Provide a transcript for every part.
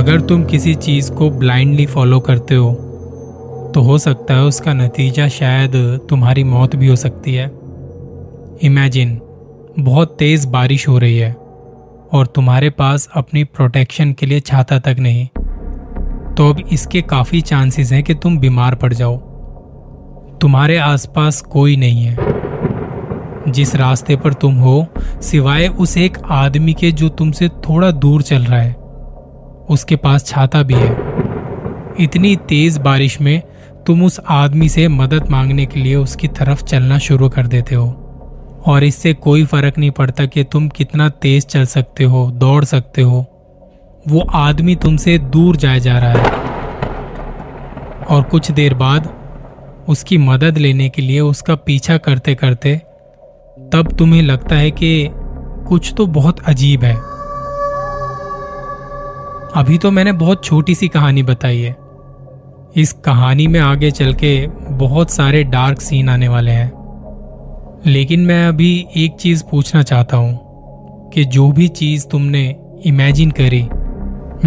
अगर तुम किसी चीज़ को ब्लाइंडली फॉलो करते हो तो हो सकता है उसका नतीजा शायद तुम्हारी मौत भी हो सकती है। इमेजिन बहुत तेज बारिश हो रही है और तुम्हारे पास अपनी प्रोटेक्शन के लिए छाता तक नहीं। तो अब इसके काफ़ी चांसेस हैं कि तुम बीमार पड़ जाओ। तुम्हारे आसपास कोई नहीं है। जिस रास्ते पर तुम हो, सिवाय उस एक आदमी के जो तुमसे थोड़ा दूर चल रहा है। उसके पास छाता भी है। इतनी तेज बारिश में तुम उस आदमी से मदद मांगने के लिए उसकी तरफ़ चलना शुरू कर देते हो। और इससे कोई फ़र्क नहीं पड़ता कि तुम कितना तेज चल सकते हो, दौड़ सकते हो। वो आदमी तुमसे दूर जाए जा रहा है। और कुछ देर बाद उसकी मदद लेने के लिए उसका पीछा करते करते तब तुम्हें लगता है कि कुछ तो बहुत अजीब है। अभी तो मैंने बहुत छोटी सी कहानी बताई है। इस कहानी में आगे चल के बहुत सारे डार्क सीन आने वाले हैं। लेकिन मैं अभी एक चीज़ पूछना चाहता हूँ कि जो भी चीज़ तुमने इमेजिन करी,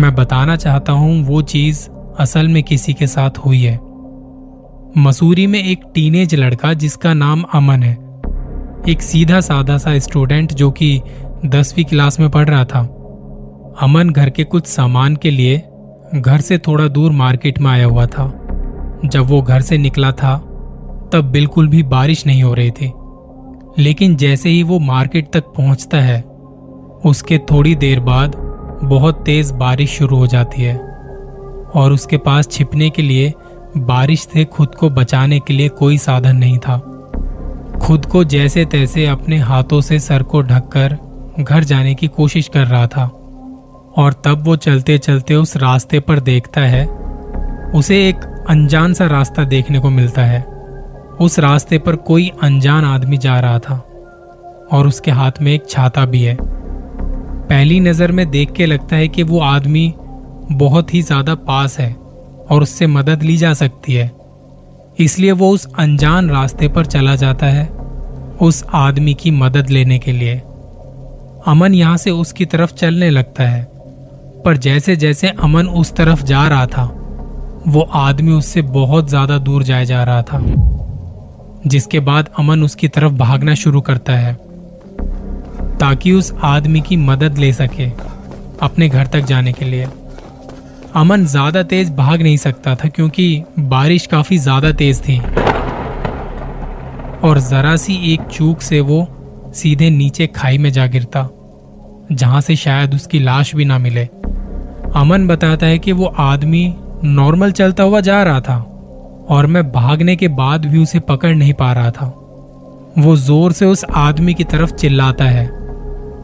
मैं बताना चाहता हूँ वो चीज़ असल में किसी के साथ हुई है। मसूरी में एक टीनेज लड़का जिसका नाम अमन है। एक सीधा साधा सा स्टूडेंट जो कि दसवीं क्लास में पढ़ रहा था। अमन घर के कुछ सामान के लिए घर से थोड़ा दूर मार्केट में आया हुआ था। जब वो घर से निकला था, तब बिल्कुल भी बारिश नहीं हो रही थी। लेकिन जैसे ही वो मार्केट तक पहुँचता है, उसके थोड़ी देर बाद बहुत तेज बारिश शुरू हो जाती है। और उसके पास छिपने के लिए बारिश से खुद को बचाने के लिए कोई साधन नहीं था। खुद को जैसे तैसे अपने हाथों से सर को ढककर घर जाने की कोशिश कर रहा था। और तब वो चलते चलते उस रास्ते पर देखता है। उसे एक अनजान सा रास्ता देखने को मिलता है। उस रास्ते पर कोई अनजान आदमी जा रहा था और उसके हाथ में एक छाता भी है। पहली नज़र में देख के लगता है कि वो आदमी बहुत ही ज़्यादा पास है और उससे मदद ली जा सकती है। इसलिए वो उस अनजान रास्ते पर चला जाता है उस आदमी की मदद लेने के लिए। अमन यहाँ से उसकी तरफ़ चलने लगता है। पर जैसे जैसे अमन उस तरफ़ जा रहा था, वो आदमी उससे बहुत ज़्यादा दूर जाए जा रहा था, जिसके बाद अमन उसकी तरफ़ भागना शुरू करता है, ताकि उस आदमी की मदद ले सके अपने घर तक जाने के लिए। अमन ज़्यादा तेज भाग नहीं सकता था, क्योंकि बारिश काफ़ी ज़्यादा तेज थी, और जरा सी एक चूक से वो सीधे नीचे खाई में जा गिरता, जहाँ से शायद उसकी लाश भी ना मिले। अमन बताता है कि वो आदमी नॉर्मल चलता हुआ जा रहा था और मैं भागने के बाद भी उसे पकड़ नहीं पा रहा था। वो ज़ोर से उस आदमी की तरफ़ चिल्लाता है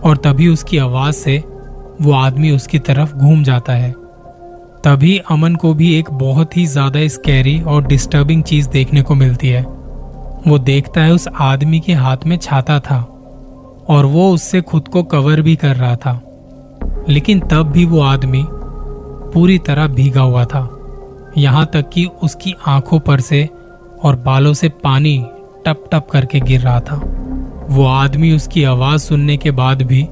और तभी उसकी आवाज़ से वो आदमी उसकी तरफ़ घूम जाता है। तभी अमन को भी एक बहुत ही ज़्यादा स्कैरी और डिस्टर्बिंग चीज़ देखने को मिलती है। वो देखता है उस आदमी के हाथ में छाता था और वो उससे खुद को कवर भी कर रहा था। लेकिन तब भी वो आदमी पूरी तरह भीगा हुआ था। यहाँ तक कि उसकी आँखों पर से और बालों से पानी टप टप करके गिर रहा था। वो आदमी उसकी आवाज़ सुनने के बाद भी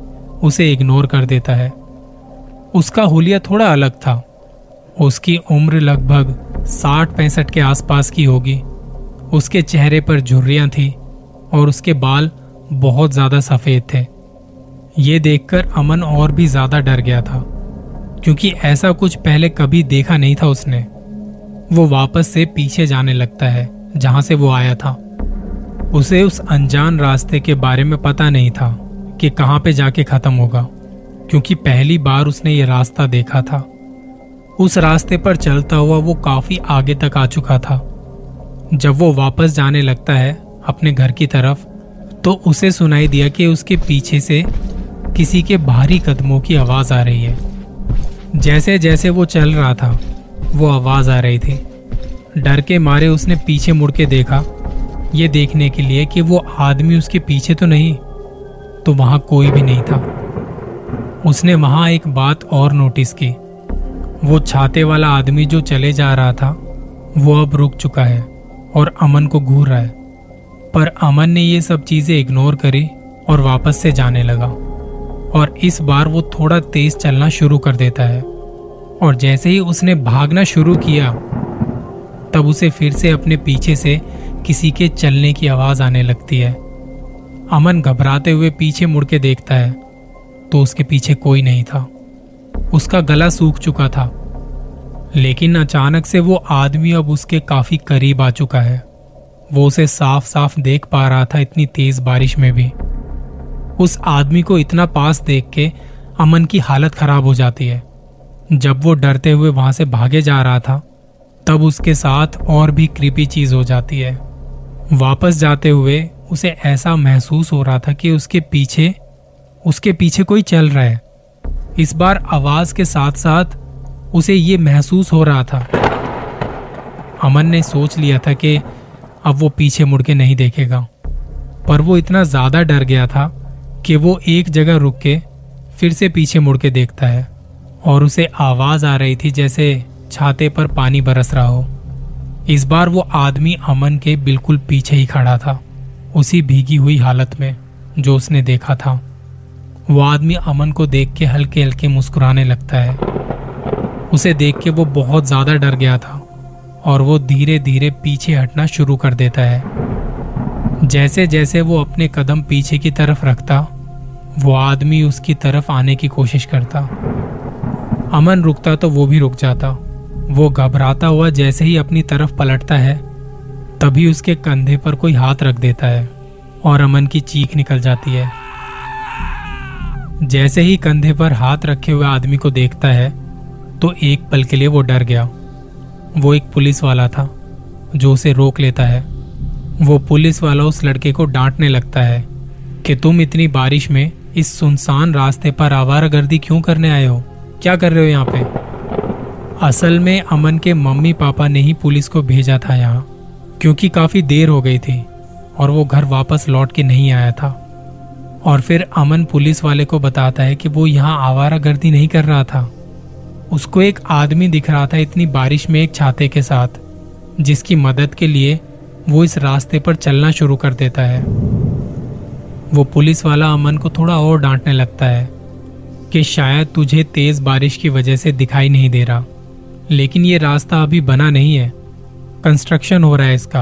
उसे इग्नोर कर देता है। उसका हुलिया थोड़ा अलग था। उसकी उम्र लगभग साठ पैंसठ के आसपास की होगी। उसके चेहरे पर झुर्रियाँ थी और उसके बाल बहुत ज़्यादा सफ़ेद थे। ये देखकर अमन और भी ज़्यादा डर गया था। क्योंकि ऐसा कुछ पहले कभी देखा नहीं था उसने। वो वापस से पीछे जाने लगता है, जहाँ से वो आया था। उसे उस अनजान रास्ते के बारे में पता नहीं था कि कहाँ पे जाके खत्म होगा, क्योंकि पहली बार उसने ये रास्ता देखा था। उस रास्ते पर चलता हुआ वो काफ़ी आगे तक आ चुका था। जब वो वापस जाने लगता है अपने घर की तरफ़ तो उसे सुनाई दिया कि उसके पीछे से किसी के भारी कदमों की आवाज़ आ रही है। जैसे जैसे वो चल रहा था, वो आवाज़ आ रही थी। डर के मारे उसने पीछे मुड़ के देखा, ये देखने के लिए कि वो आदमी उसके पीछे तो नहीं तो वहाँ कोई भी नहीं था। उसने वहाँ एक बात और नोटिस की। वो छाते वाला आदमी जो चले जा रहा था, वो अब रुक चुका है और अमन को घूर रहा है। पर अमन ने ये सब चीज़ें इग्नोर करी और वापस से जाने लगा। और इस बार वो थोड़ा तेज चलना शुरू कर देता है। और जैसे ही उसने भागना शुरू किया, तब उसे फिर से अपने पीछे से किसी के चलने की आवाज़ आने लगती है। अमन घबराते हुए पीछे मुड़ के देखता है तो उसके पीछे कोई नहीं था। उसका गला सूख चुका था, लेकिन अचानक से वो आदमी अब उसके काफ़ी करीब आ चुका है। वो उसे साफ़ साफ़ देख पा रहा था इतनी तेज बारिश में भी। उस आदमी को इतना पास देख के अमन की हालत खराब हो जाती है। जब वो डरते हुए वहाँ से भागे जा रहा था, तब उसके साथ और भी कृपी चीज़ हो जाती है। वापस जाते हुए उसे ऐसा महसूस हो रहा था कि उसके पीछे उसके पीछे कोई चल रहा है। इस बार आवाज़ के साथ साथ उसे ये महसूस हो रहा था। अमन ने सोच लिया था कि अब वो पीछे मुड़ के नहीं देखेगा। पर वो इतना ज़्यादा डर गया था कि वो एक जगह रुक के फिर से पीछे मुड़ के देखता है और उसे आवाज़ आ रही थी जैसे छाते पर पानी बरस रहा हो। इस बार वो आदमी अमन के बिल्कुल पीछे ही खड़ा था, उसी भीगी हुई हालत में जो उसने देखा था। वो आदमी अमन को देख के हल्के हल्के मुस्कुराने लगता है। उसे देख के वो बहुत ज़्यादा डर गया था और वो धीरे धीरे पीछे हटना शुरू कर देता है। जैसे जैसे वो अपने कदम पीछे की तरफ़ रखता वो आदमी उसकी तरफ़ आने की कोशिश करता। अमन रुकता तो वो भी रुक जाता। वो घबराता हुआ जैसे ही अपनी तरफ़ पलटता है, तभी उसके कंधे पर कोई हाथ रख देता है और अमन की चीख निकल जाती है। जैसे ही कंधे पर हाथ रखे हुए आदमी को देखता है तो एक पल के लिए वो डर गया। वो एक पुलिस वाला था, जो उसे रोक लेता है। वो पुलिस वाला उस लड़के को डांटने लगता है कि तुम इतनी बारिश में इस सुनसान रास्ते पर आवारागर्दी क्यों करने आए हो? क्या कर रहे हो यहाँ पे? असल में अमन के मम्मी पापा ने ही पुलिस को भेजा था यहाँ, क्योंकि काफ़ी देर हो गई थी और वो घर वापस लौट के नहीं आया था। और फिर अमन पुलिस वाले को बताता है कि वो यहाँ आवारागर्दी नहीं कर रहा था। उसको एक आदमी दिख रहा था इतनी बारिश में एक छाते के साथ, जिसकी मदद के लिए वो इस रास्ते पर चलना शुरू कर देता है। वो पुलिस वाला अमन को थोड़ा और डांटने लगता है कि शायद तुझे तेज बारिश की वजह से दिखाई नहीं दे रहा। लेकिन ये रास्ता अभी बना नहीं है। कंस्ट्रक्शन हो रहा है इसका।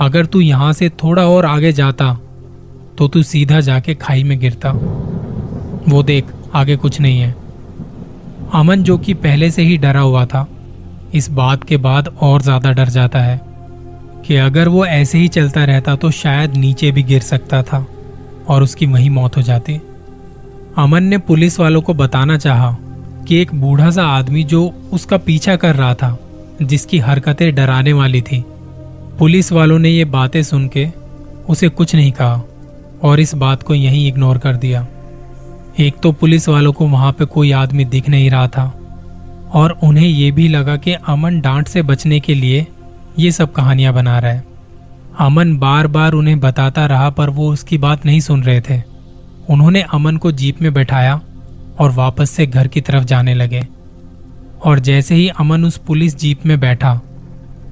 अगर तू यहाँ से थोड़ा और आगे जाता तो तू सीधा जाके खाई में गिरता। वो देख, आगे कुछ नहीं है। अमन जो कि पहले से ही डरा हुआ था, इस बात के बाद और ज़्यादा डर जाता है कि अगर वो ऐसे ही चलता रहता तो शायद नीचे भी गिर सकता था। और उसकी वही मौत हो जाती। अमन ने पुलिस वालों को बताना चाहा कि एक बूढ़ा सा आदमी जो उसका पीछा कर रहा था, जिसकी हरकतें डराने वाली थी। पुलिस वालों ने ये बातें सुन के उसे कुछ नहीं कहा और इस बात को यहीं इग्नोर कर दिया। एक तो पुलिस वालों को वहाँ पे कोई आदमी दिख नहीं रहा था और उन्हें यह भी लगा कि अमन डांट से बचने के लिए ये सब कहानियाँ बना रहा है। अमन बार बार उन्हें बताता रहा, पर वो उसकी बात नहीं सुन रहे थे। उन्होंने अमन को जीप में बैठाया और वापस से घर की तरफ़ जाने लगे। और जैसे ही अमन उस पुलिस जीप में बैठा,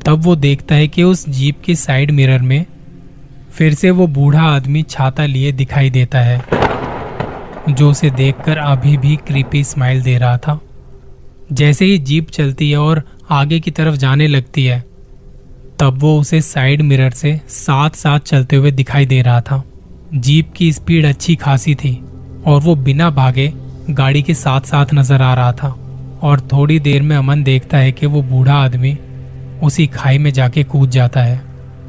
तब वो देखता है कि उस जीप के साइड मिरर में फिर से वो बूढ़ा आदमी छाता लिए दिखाई देता है, जो उसे देखकर अभी भी क्रीपी स्माइल दे रहा था। जैसे ही जीप चलती है और आगे की तरफ़ जाने लगती है तब वो उसे साइड मिरर से साथ साथ चलते हुए दिखाई दे रहा था। जीप की स्पीड अच्छी खासी थी और वो बिना भागे गाड़ी के साथ साथ नज़र आ रहा था और थोड़ी देर में अमन देखता है कि वो बूढ़ा आदमी उसी खाई में जाके कूद जाता है,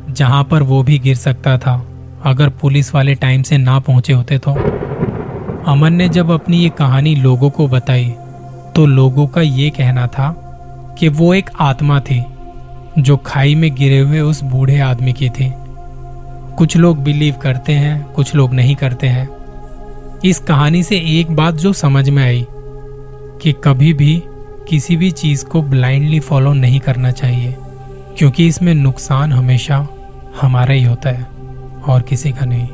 जहाँ पर वो भी गिर सकता था, अगर पुलिस वाले टाइम से ना पहुँचे होते तो। अमन ने जब अपनी ये कहानी लोगों को बताई तो लोगों का ये कहना था कि वो एक आत्मा थी जो खाई में गिरे हुए उस बूढ़े आदमी की थी। कुछ लोग बिलीव करते हैं, कुछ लोग नहीं करते हैं। इस कहानी से एक बात जो समझ में आई कि कभी भी किसी भी चीज़ को ब्लाइंडली फॉलो नहीं करना चाहिए, क्योंकि इसमें नुकसान हमेशा हमारा ही होता है और किसी का नहीं।